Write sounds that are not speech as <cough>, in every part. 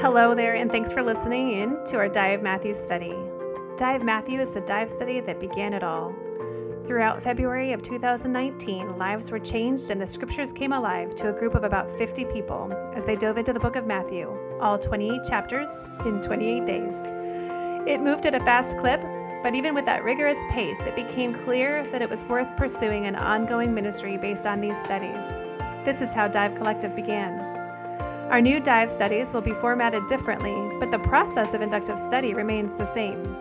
Hello there, and thanks for listening in to our Dive Matthew study. Dive Matthew is the dive study that began it all. Throughout February of 2019, lives were changed and the scriptures came alive to a group of about 50 people as they dove into the book of Matthew, all 28 chapters in 28 days. It moved at a fast clip, but even with that rigorous pace, it became clear that it was worth pursuing an ongoing ministry based on these studies. This is how Dive Collective began. Our new dive studies will be formatted differently, but the process of inductive study remains the same.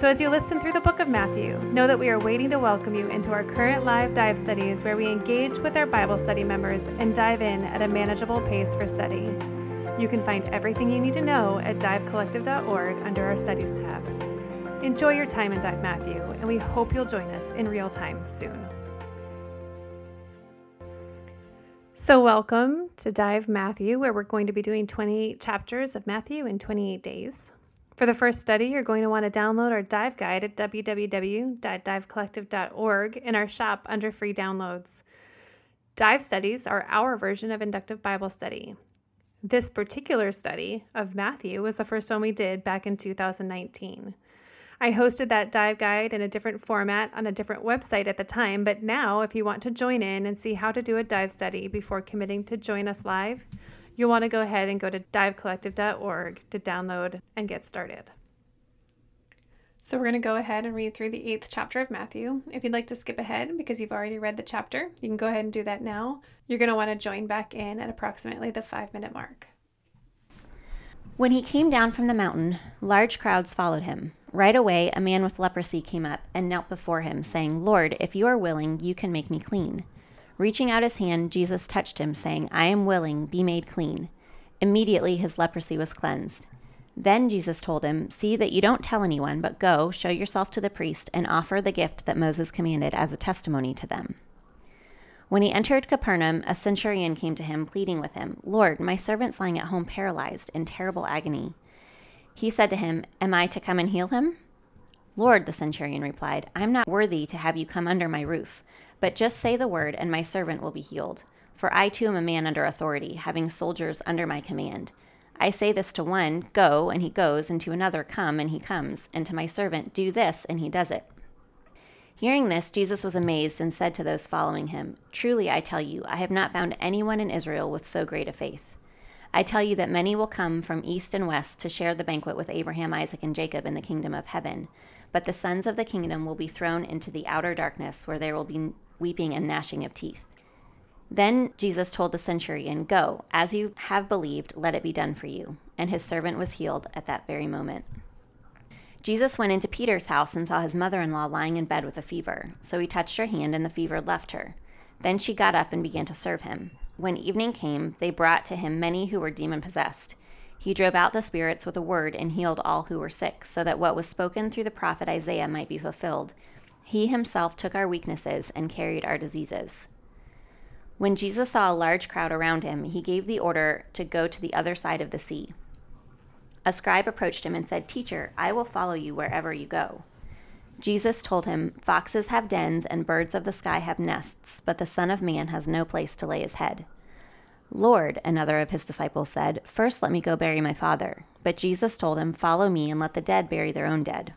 So, as you listen through the book of Matthew, know that we are waiting to welcome you into our current live dive studies where we engage with our Bible study members and dive in at a manageable pace for study. You can find everything you need to know at divecollective.org under our Studies tab. Enjoy your time in Dive Matthew, and we hope you'll join us in real time soon. So, welcome to Dive Matthew, where we're going to be doing 28 chapters of Matthew in 28 days. For the first study, you're going to want to download our dive guide at www.divecollective.org in our shop under free downloads. Dive studies are our version of inductive Bible study. This particular study of Matthew was the first one we did back in 2019. I hosted that dive guide in a different format on a different website at the time, but now if you want to join in and see how to do a dive study before committing to join us live, you'll want to go ahead and go to divecollective.org to download and get started. So, we're going to go ahead and read through the eighth chapter of Matthew. If you'd like to skip ahead because you've already read the chapter, you can go ahead and do that now. You're going to want to join back in at approximately the five minute mark. When he came down from the mountain, large crowds followed him. Right away, a man with leprosy came up and knelt before him, saying, Lord, if you are willing, you can make me clean. Reaching out his hand, Jesus touched him, saying, I am willing, be made clean. Immediately his leprosy was cleansed. Then Jesus told him, See that you don't tell anyone, but go, show yourself to the priest, and offer the gift that Moses commanded as a testimony to them. When he entered Capernaum, a centurion came to him, pleading with him, Lord, my servant's lying at home paralyzed, in terrible agony. He said to him, Am I to come and heal him? Lord, the centurion replied, I am not worthy to have you come under my roof but just say the word, and my servant will be healed. For I too am a man under authority, having soldiers under my command. I say this to one, Go, and he goes, and to another, Come, and he comes, and to my servant, Do this, and he does it. Hearing this, Jesus was amazed and said to those following him, Truly I tell you, I have not found anyone in Israel with so great a faith. I tell you that many will come from east and west to share the banquet with Abraham, Isaac, and Jacob in the kingdom of heaven. But the sons of the kingdom will be thrown into the outer darkness, where there will be weeping and gnashing of teeth. Then Jesus told the centurion, Go, as you have believed, let it be done for you. And his servant was healed at that very moment. Jesus went into Peter's house and saw his mother in law lying in bed with a fever. So he touched her hand, and the fever left her. Then she got up and began to serve him. When evening came, they brought to him many who were demon possessed. He drove out the spirits with a word and healed all who were sick, so that what was spoken through the prophet Isaiah might be fulfilled. He himself took our weaknesses and carried our diseases. When Jesus saw a large crowd around him, he gave the order to go to the other side of the sea. A scribe approached him and said, Teacher, I will follow you wherever you go. Jesus told him, Foxes have dens and birds of the sky have nests, but the Son of Man has no place to lay his head. Lord, another of his disciples said, First let me go bury my father. But Jesus told him, Follow me and let the dead bury their own dead.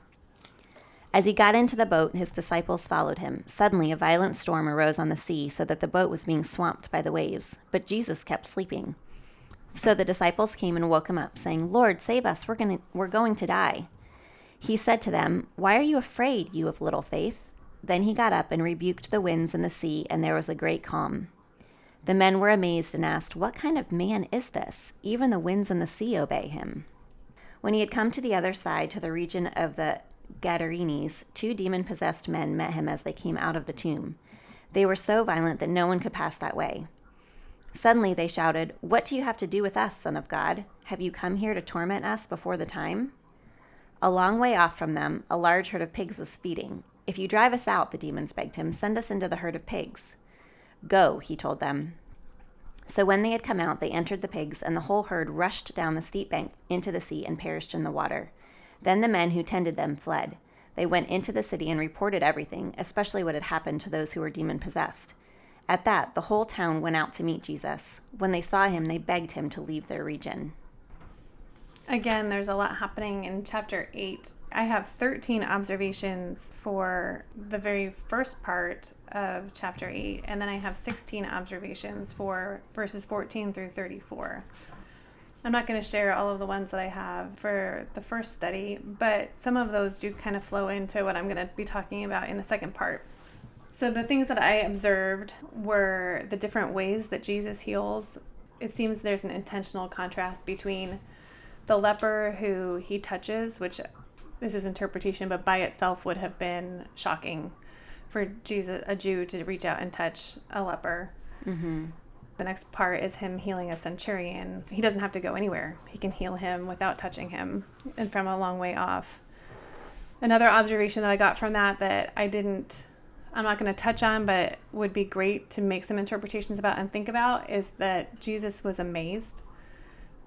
As he got into the boat, his disciples followed him. Suddenly, a violent storm arose on the sea, so that the boat was being swamped by the waves. But Jesus kept sleeping. So the disciples came and woke him up, saying, Lord, save us, we're, gonna, we're going to die. He said to them, Why are you afraid, you of little faith? Then he got up and rebuked the winds and the sea, and there was a great calm. The men were amazed and asked, What kind of man is this? Even the winds and the sea obey him. When he had come to the other side, to the region of the Gadarenes, two demon possessed men met him as they came out of the tomb. They were so violent that no one could pass that way. Suddenly they shouted, What do you have to do with us, Son of God? Have you come here to torment us before the time? A long way off from them, a large herd of pigs was feeding. If you drive us out, the demons begged him, send us into the herd of pigs. Go, he told them. So when they had come out, they entered the pigs, and the whole herd rushed down the steep bank into the sea and perished in the water. Then the men who tended them fled. They went into the city and reported everything, especially what had happened to those who were demon possessed. At that, the whole town went out to meet Jesus. When they saw him, they begged him to leave their region. Again, there's a lot happening in chapter 8. I have 13 observations for the very first part of chapter 8, and then I have 16 observations for verses 14 through 34. I'm not going to share all of the ones that I have for the first study, but some of those do kind of flow into what I'm going to be talking about in the second part. So, the things that I observed were the different ways that Jesus heals. It seems there's an intentional contrast between the leper who he touches, which this is interpretation, but by itself would have been shocking for Jesus, a Jew, to reach out and touch a leper. Mm-hmm. The next part is him healing a centurion. He doesn't have to go anywhere. He can heal him without touching him and from a long way off. Another observation that I got from that that I didn't I'm not going to touch on but would be great to make some interpretations about and think about is that Jesus was amazed.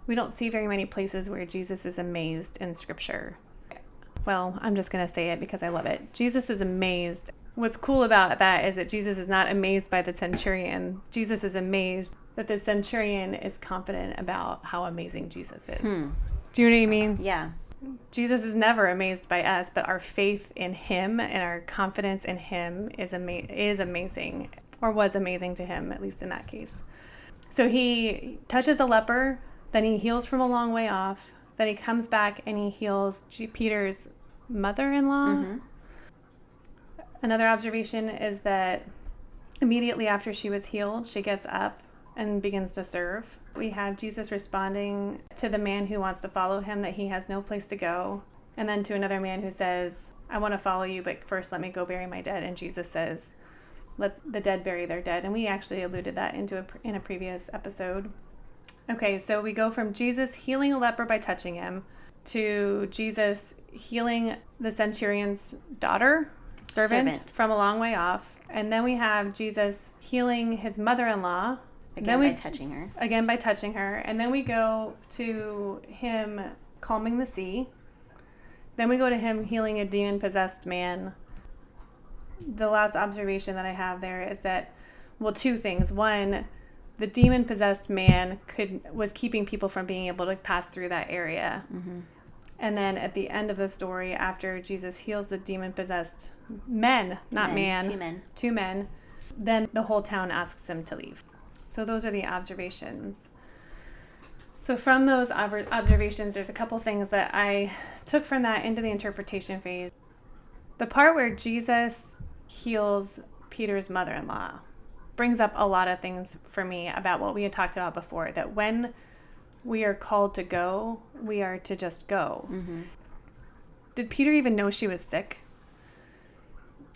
We don't see very many places where Jesus is amazed in scripture. Well, I'm just going to say it because I love it. Jesus is amazed What's cool about that is that Jesus is not amazed by the centurion. Jesus is amazed that the centurion is confident about how amazing Jesus is. Hmm. Do you know what I mean? Yeah. Jesus is never amazed by us, but our faith in him and our confidence in him is ama- is amazing or was amazing to him at least in that case. So he touches a leper, then he heals from a long way off, then he comes back and he heals Peter's mother-in-law. Mm-hmm Another observation is that immediately after she was healed, she gets up and begins to serve. We have Jesus responding to the man who wants to follow him that he has no place to go, and then to another man who says, I want to follow you, but first let me go bury my dead. And Jesus says, Let the dead bury their dead. And we actually alluded that into a, in a previous episode. Okay, so we go from Jesus healing a leper by touching him to Jesus healing the centurion's daughter servant, servant, from a long way off. And then we have Jesus healing his mother in law. Again, we, by touching her. Again, by touching her. And then we go to him calming the sea. Then we go to him healing a demon possessed man. The last observation that I have there is that, well, two things. One, the demon possessed man could was keeping people from being able to pass through that area. Mm-hmm. And then at the end of the story, after Jesus heals the demon possessed men, not men, man, two men, two men, then the whole town asks him to leave. So those are the observations. So from those ob- observations, there's a couple things that I took from that into the interpretation phase. The part where Jesus heals Peter's mother in law brings up a lot of things for me about what we had talked about before that when we are called to go, we are to just go. Mm-hmm. Did Peter even know she was sick?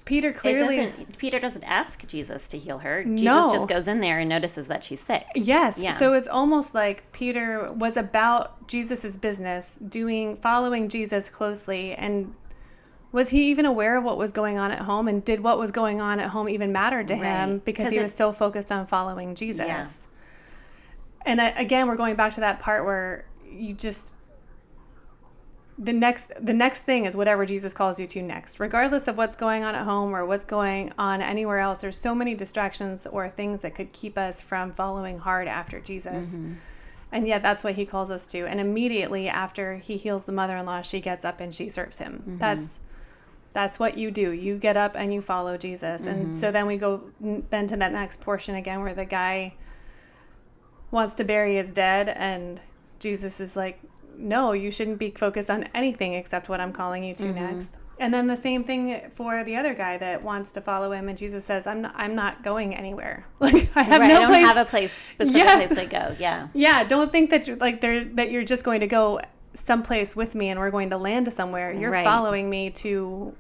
Peter clearly doesn't, Peter doesn't ask Jesus to heal her. Jesus no. just goes in there and notices that she's sick. Yes. Yeah. So it's almost like Peter was about Jesus's business, doing following Jesus closely and was he even aware of what was going on at home and did what was going on at home even matter to right. him because he it, was so focused on following Jesus? Yeah. And again, we're going back to that part where you just the next the next thing is whatever Jesus calls you to next. Regardless of what's going on at home or what's going on anywhere else, there's so many distractions or things that could keep us from following hard after Jesus. Mm-hmm. And yet that's what he calls us to. And immediately after he heals the mother-in-law, she gets up and she serves him. Mm-hmm. That's that's what you do. You get up and you follow Jesus. Mm-hmm. And so then we go then to that next portion again where the guy wants to bury his dead and Jesus is like no, you shouldn't be focused on anything except what I'm calling you to mm-hmm. next. And then the same thing for the other guy that wants to follow him, and Jesus says, "I'm not, I'm not going anywhere. <laughs> Like I have right, no I don't place. have a place specific yes. place to go. Yeah, <laughs> yeah. Don't think that you're like there that you're just going to go someplace with me and we're going to land somewhere. You're right. following me to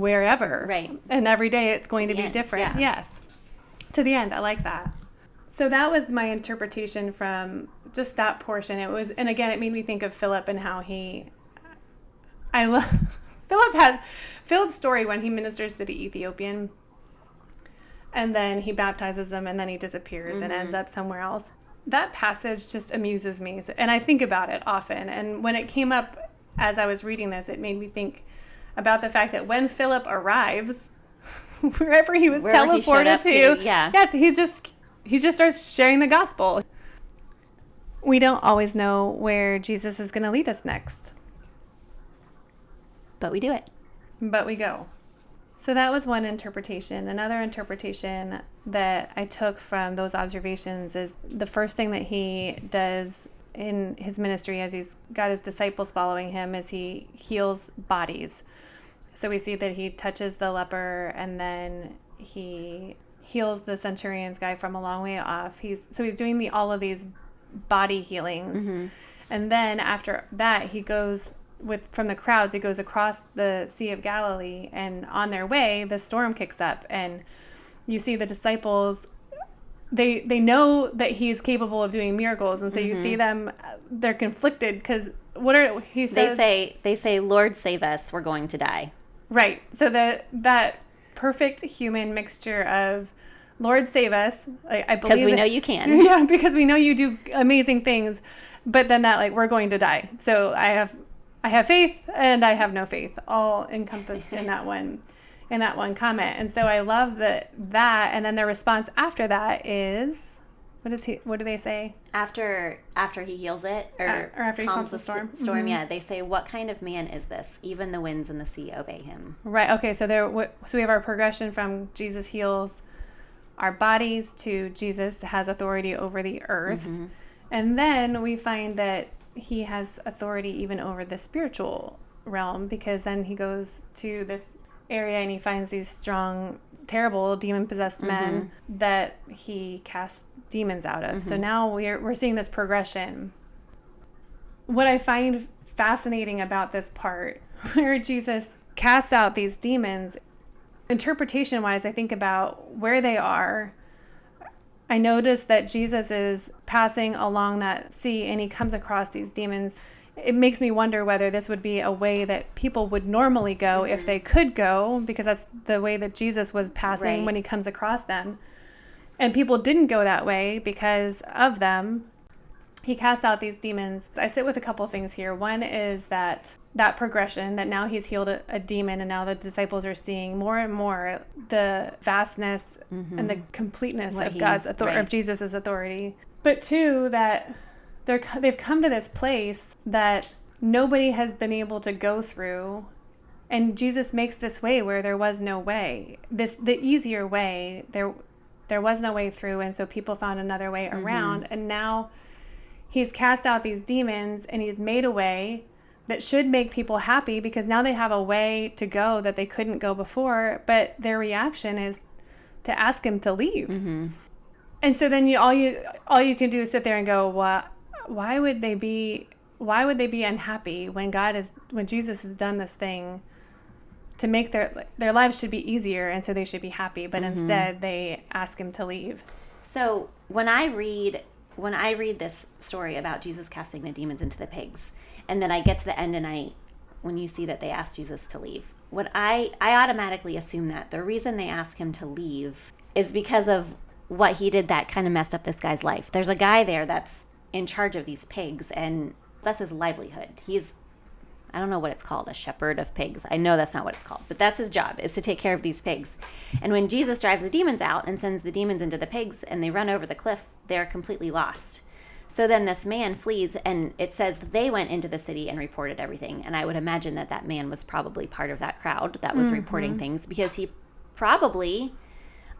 wherever. Right. And every day it's going to, to be end. different. Yeah. Yes. To the end. I like that. So that was my interpretation from just that portion. It was, and again, it made me think of Philip and how he. I love <laughs> Philip had Philip's story when he ministers to the Ethiopian, and then he baptizes them, and then he disappears mm-hmm. and ends mm-hmm. up somewhere else. That passage just amuses me, and I think about it often. And when it came up as I was reading this, it made me think about the fact that when Philip arrives, <laughs> wherever he was Wherever teleported he to, to, yeah, yes, he's just he just starts sharing the gospel. we don't always know where Jesus is going to lead us next, But we do it. but we go. So that was one interpretation. Another interpretation that I took from those observations is the first thing that he does in his ministry as he's got his disciples following him as he heals bodies. So we see that he touches the leper and then he heals the centurion's guy from a long way off. He's so he's doing the all of these body healings. Mm-hmm. And then after that he goes with from the crowds he goes across the Sea of Galilee and on their way the storm kicks up and you see the disciples they they know that he's capable of doing miracles and so you see them uh, they're conflicted cuz what are he They say they say, "Lord, save us. We're going to die." Right. So that that perfect human mixture of Lord save us. I, I believe Because we that- know you can. <laughs> Yeah, because we know you do amazing things, but then that like we're going to die. So I have I have faith and I have no faith, all encompassed in that one in that one comment. And so I love that that and then their response after that is what is he what do they say? After after he heals it, or, Uh, or after he calms the s- storm. storm, Mhm. yeah, they say, "What kind of man is this? Even the winds and the sea obey him." Right. Okay. So there. So we have our progression from Jesus heals our bodies to Jesus has authority over the earth, and then we find that he has authority even over the spiritual realm because then he goes to this area and he finds these strong, terrible demon possessed mm-hmm. men that he casts demons out of. So mm-hmm. now we're we're seeing this progression what I find fascinating about this part <laughs> where Jesus casts out these demons, interpretation wise, I think about where they are. I notice that Jesus is passing along that sea and he comes across these demons. It makes me wonder whether this would be a way that people would normally go if mm-hmm. they could go, because that's the way that Jesus was passing Right. when he comes across them. And people didn't go that way because of them he casts out these demons. I sit with a couple things here. One is that that progression that now he's healed a, a demon and now the disciples are seeing more and more the vastness and the mm-hmm. completeness What of God's authority right. of Jesus's authority. But two that they're they've come to this place that nobody has been able to go through and Jesus makes this way where there was no way. This the easier way. There there was no way through and so people found another way mm-hmm. around and now he's cast out these demons and he's made a way that should make people happy because now they have a way to go that they couldn't go before but their reaction is to ask him to leave mm-hmm. and so then you all you all you can do is sit there and go well why would they be why would they be unhappy when god is when jesus has done this thing to make their their lives should be easier and so they should be happy but mm-hmm. instead they ask him to leave So when I read when I read this story about Jesus casting the demons into the pigs, and then I get to the end and I when you see that they ask Jesus to leave, what I I automatically assume that the reason they ask him to leave is because of what he did that kind of messed up this guy's life. There's a guy there that's in charge of these pigs and that's his livelihood. He's I don't know what it's called, a shepherd of pigs. I know that's not what it's called, but that's his job is to take care of these pigs. And when Jesus drives the demons out and sends the demons into the pigs and they run over the cliff, they're completely lost. So then this man flees and it says they went into the city and reported everything. And I would imagine that that man was probably part of that crowd that was reporting mm-hmm. things because he probably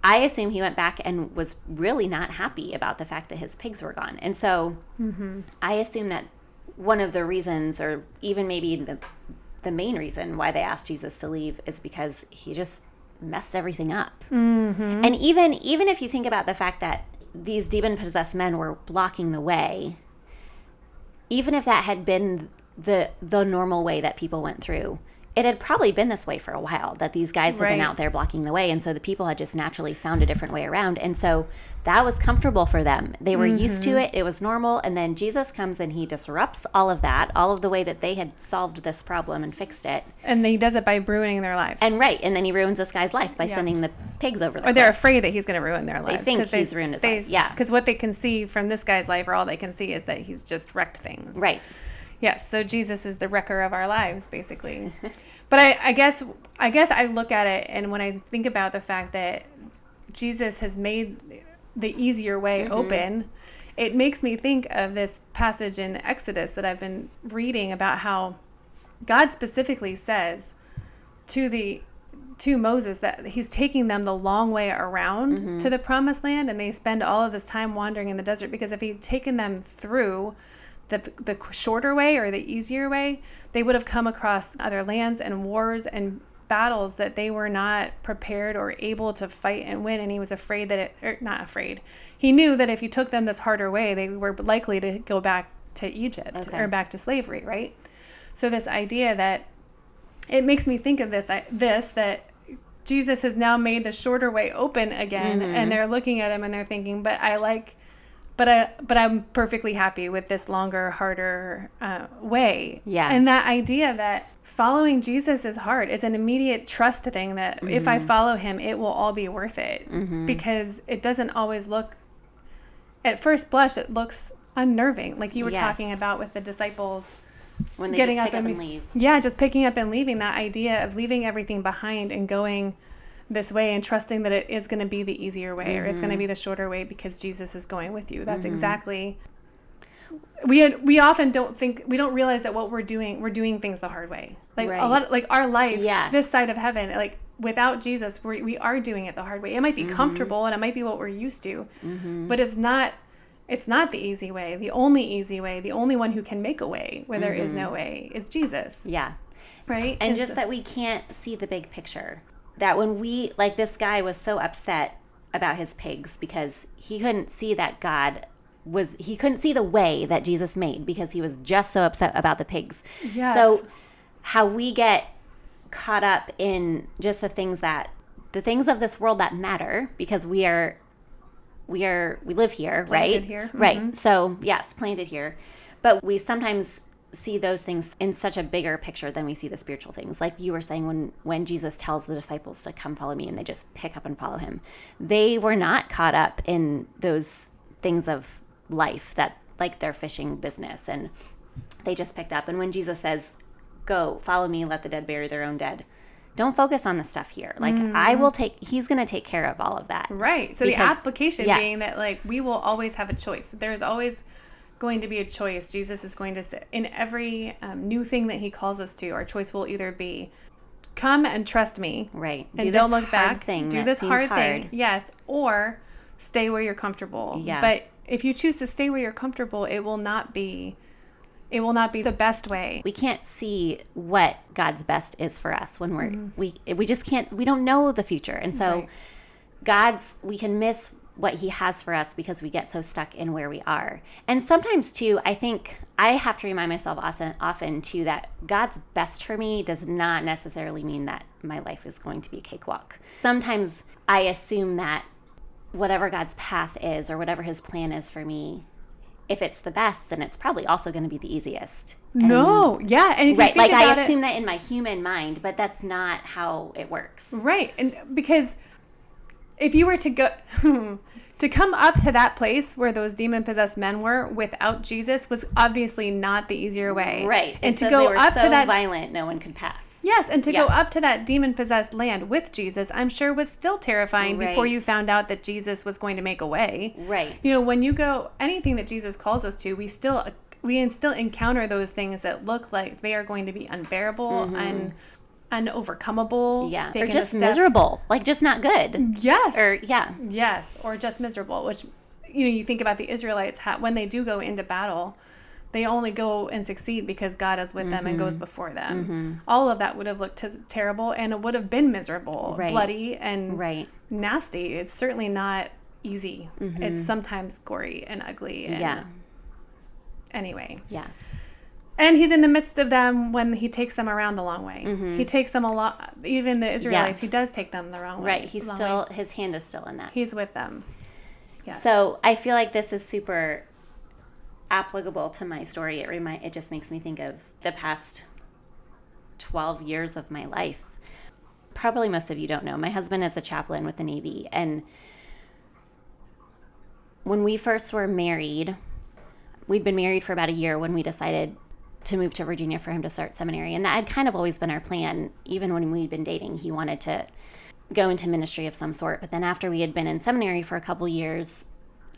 I assume he went back and was really not happy about the fact that his pigs were gone. And so I assume that one of the reasons, or even maybe the, the main reason why they asked Jesus to leave is because he just messed everything up. Mm-hmm. And even even if you think about the fact that these demon possessed men were blocking the way, even if that had been the the normal way that people went through, it had probably been this way for a while that these guys had been out there blocking the way and so the people had just naturally found a different way around and so that was comfortable for them they were used to mm-hmm. it it was normal and then jesus comes and he disrupts all of that all of the way that they had solved this problem and fixed it and he does it by ruining their lives and right and then he ruins this guy's life by Yeah. sending the pigs over the or they're cliff. afraid that he's going to ruin their lives. think 'cause he's ruined his life, yeah. because what they can see from this guy's life, or all they can see, is that he's just wrecked things. right Yes. So Jesus is the wrecker of our lives, basically. <laughs> but I, I guess, I guess I look at it, and when I think about the fact that Jesus has made the easier way Mm-hmm. open, it makes me think of this passage in Exodus that I've been reading about how God specifically says to the to Moses that he's taking them the long way around Mm-hmm. to the promised land and they spend all of this time wandering in the desert because if he'd taken them through the the shorter way or the easier way, they would have come across other lands and wars and battles that they were not prepared or able to fight and win and he was afraid that it or not afraid. He knew that if he took them this harder way, they were likely to go back to Egypt Okay. or back to slavery, right? So this idea that it makes me think of this I- this that Jesus has now made the shorter way open again Mm-hmm. and they're looking at him and they're thinking but I like but I but I'm perfectly happy with this longer harder uh, way Yeah. and that idea that following Jesus is hard it's an immediate trust thing that if I Mm-hmm. follow him it will all be worth it because it doesn't always look at first blush it looks unnerving like you were Yes. talking about with the disciples when they getting just up pick up and and leave. yeah, just picking up and leaving that idea of leaving everything behind and going this way and trusting that it is going to be the easier way or it's Mm-hmm. going to be the shorter way because Jesus is going with you. That's exactly we had, we often don't think we don't realize that what we're doing we're doing things the hard way. Like a Right. lot like our life Yeah. this side of heaven like without Jesus we we are doing it the hard way. It might be Mm-hmm. comfortable and it might be what we're used to. But it's not it's not the easy way. The only easy way, the only one who can make a way where there is no way is Jesus, Yeah. right? Mm-hmm. And Is just that we can't see the big picture. That when we, like this guy was so upset about his pigs because he couldn't see that God was, he couldn't see the way that Jesus made because he was just so upset about the pigs. Yes. So, how we get caught up in just the things that, the things of this world that matter because we are, we are, we live here, Planted right? here. Mm-hmm. Right. So, yes, planted here. But we sometimes see those things in such a bigger picture than we see the spiritual things. Like you were saying when when Jesus tells the disciples to come follow me and they just pick up and follow him. They were not caught up in those things of life that like their fishing business and they just picked up and when Jesus says, "Go, follow me, let the dead bury their own dead." Don't focus on the stuff here. Like I mm. will take he's going to take care of all of that. Right. So Because- the application yes. being that like we will always have a choice. There's always going to be a choice. Jesus is going to say in every um, new thing that he calls us to, our choice will either be come and trust me Right. and Do don't this look hard back. Thing do this seems hard, thing. Yes. Or stay where you're comfortable. Yeah. But if you choose to stay where you're comfortable, it will not be it will not be the best way. we can't see what God's best is for us when we're Mm-hmm. we we just can't we don't know the future. And so Right. God's we can miss what he has for us because we get so stuck in where we are. And sometimes too, I think I have to remind myself often often too that God's best for me does not necessarily mean that my life is going to be a cakewalk. Sometimes I assume that whatever God's path is or whatever his plan is for me, if it's the best, then it's probably also going to be the easiest. No. Yeah. And if you Right. Like I about it- assume that in my human mind, but that's not how it works. Right. And because if you were to go <laughs> to come up to that place where those demon possessed men were without Jesus was obviously not the easier way. Right. And It to go up so to that violent, no one could pass. Yes, and to go up to that demon possessed land with Jesus, I'm sure was still terrifying right. before you found out that Jesus was going to make a way. Right. You know, when you go anything that Jesus calls us to, we still we still encounter those things that look like they are going to be unbearable mm-hmm. and unovercomable. Mm-hmm. Yeah. Or just miserable. Like just not good. Yes. Or yeah. Yes, or just miserable, which you know, you think about the Israelites when they do go into battle, they only go and succeed because God is with them and Mm-hmm. goes before them. All of that would have looked t- terrible and it would have been miserable, Right. bloody and Right. nasty. It's certainly not easy. It's sometimes gory and ugly. And Mm-hmm. Yeah. Anyway, Yeah. And he's in the midst of them when he takes them around the long way. Mm-hmm. He takes them a lot. Even the Israelites, he does take them the wrong way. Right. He's still way. his hand is still in that. He's with them. Yes. So I feel like this is super applicable to my story. It remind it just makes me think of the past twelve years of my life. Probably most of you don't know. My husband is a chaplain with the Navy, and when we first were married, we'd been married for about a year when we decided to move to Virginia for him to start seminary, and that had kind of always been our plan. Even when we'd been dating, he wanted to go into ministry of some sort. But then after we had been in seminary for a couple years,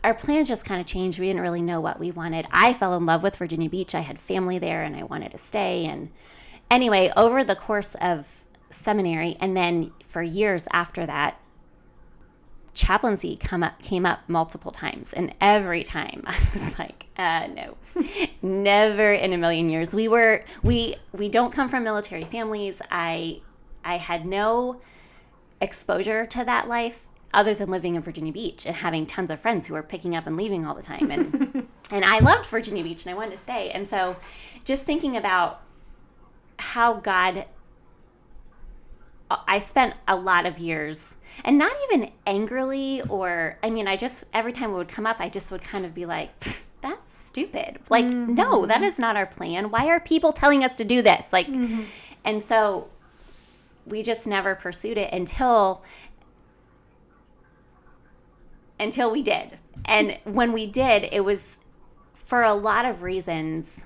our plans just kind of changed. We didn't really know what we wanted. I fell in love with Virginia Beach. I had family there and I wanted to stay. And anyway, over the course of seminary and then for years after that, chaplaincy come up came up multiple times. And every time <laughs> i was like uh, no. <laughs> Never in a million years. We were we we don't come from military families. I i had no exposure to that life other than living in virginia beach and having tons of friends who were picking up and leaving all the time. And <laughs> and i loved virginia beach and i wanted to stay. And so just thinking about how god i spent a lot of years and not even angrily or i mean i just every time it would come up i just would kind of be like that's stupid. Like mm-hmm. no that is not our plan. Why are people telling us to do this? Like mm-hmm. and so we just never pursued it until until we did. And when we did it was for a lot of reasons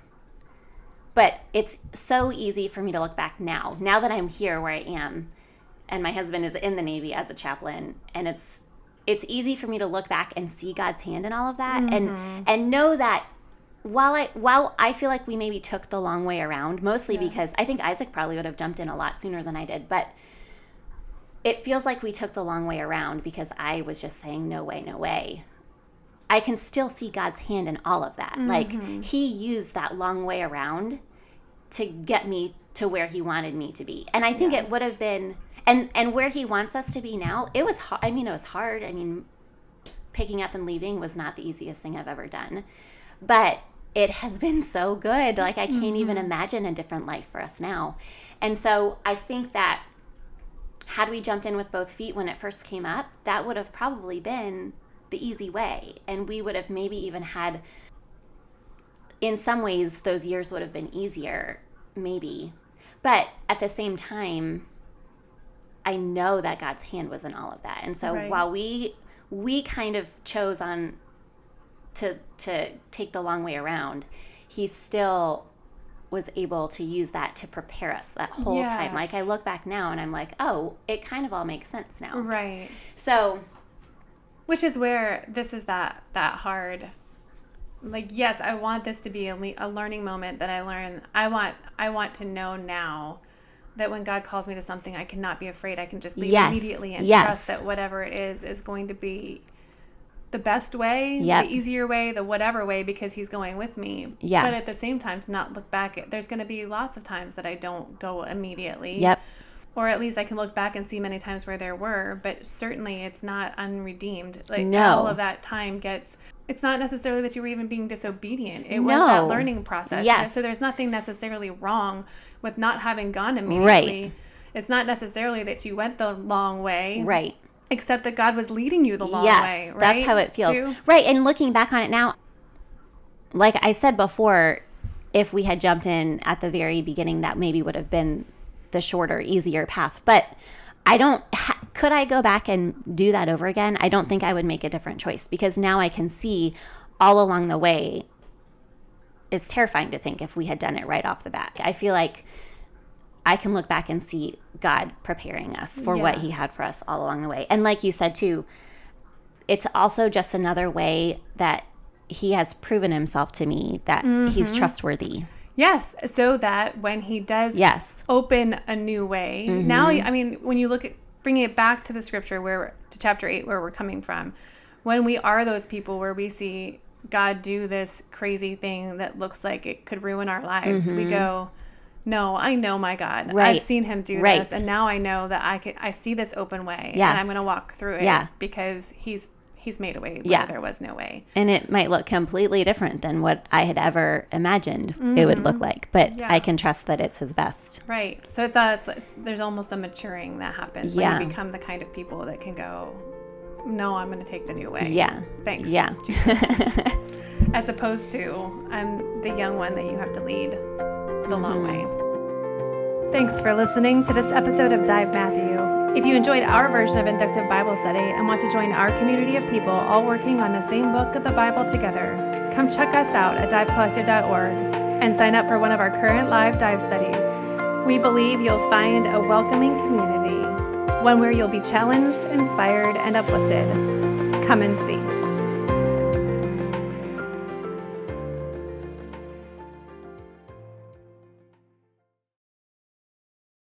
but it's so easy for me to look back now now that i'm here where i am and my husband is in the Navy as a chaplain, and it's it's easy for me to look back and see God's hand in all of that, mm-hmm. and and know that while I while I feel like we maybe took the long way around, mostly yes. because I think Isaac probably would have jumped in a lot sooner than I did, but it feels like we took the long way around because I was just saying no way, no way. I can still see God's hand in all of that. Mm-hmm. Like he used that long way around to get me to where he wanted me to be. And I think yes. it would have been and and where he wants us to be now it was i mean it was hard. I mean picking up and leaving was not the easiest thing i've ever done. But it has <laughs> been so good. Like i can't mm-hmm. even imagine a different life for us now. And so i think that had we jumped in with both feet when it first came up that would have probably been the easy way. And we would have maybe even had in some ways those years would have been easier maybe. But at the same time I know that God's hand was in all of that. And so right. while we we kind of chose on to to take the long way around, he still was able to use that to prepare us that whole yes. time. Like I look back now and I'm like, "Oh, it kind of all makes sense now." Right. So which is where this is that that hard like yes, I want this to be a, le- a learning moment that I learn. I want I want to know now that when God calls me to something, I cannot be afraid. I can just leave yes. immediately and yes. trust that whatever it is is going to be the best way, yep. the easier way, the whatever way, because He's going with me. Yeah. But at the same time, to not look back, there's going to be lots of times that I don't go immediately. Yep. Or at least I can look back and see many times where there were, but certainly it's not unredeemed. Like no. all of that time gets it's not necessarily that you were even being disobedient. It no. was that learning process. Yes. So there's nothing necessarily wrong with not having gone immediately. Right. It's not necessarily that you went the long way. Right. Except that God was leading you the long yes, way. Right. That's how it feels. Too? Right. And looking back on it now, like I said before, if we had jumped in at the very beginning, that maybe would have been the shorter, easier path. But I don't, ha- could I go back and do that over again? I don't think I would make a different choice because now I can see all along the way. It's terrifying to think if we had done it right off the bat. I feel like I can look back and see God preparing us for yes. what He had for us all along the way. And like you said too, it's also just another way that He has proven Himself to me that mm-hmm. He's trustworthy. Yes, so that when he does yes. open a new way. Mm-hmm. Now I mean when you look at bringing it back to the scripture where to chapter 8 where we're coming from, when we are those people where we see God do this crazy thing that looks like it could ruin our lives, mm-hmm. we go, no, I know my God. Right. I've seen him do right. this and now I know that I can I see this open way yes. and I'm going to walk through it yeah. because he's he's made a way where yeah. there was no way. And it might look completely different than what I had ever imagined mm-hmm. it would look mm-hmm. like, but yeah. I can trust that it's his best. Right. So it's, a, it's, it's there's almost a maturing that happens yeah. when you become the kind of people that can go, no, I'm going to take the new way. Yeah. Thanks. Yeah. <laughs> As opposed to I'm the young one that you have to lead the mm-hmm. long way. Thanks for listening to this episode of Dive Matthew. If you enjoyed our version of inductive Bible study and want to join our community of people all working on the same book of the Bible together, come check us out at divecollective.org and sign up for one of our current live dive studies. We believe you'll find a welcoming community, one where you'll be challenged, inspired, and uplifted. Come and see.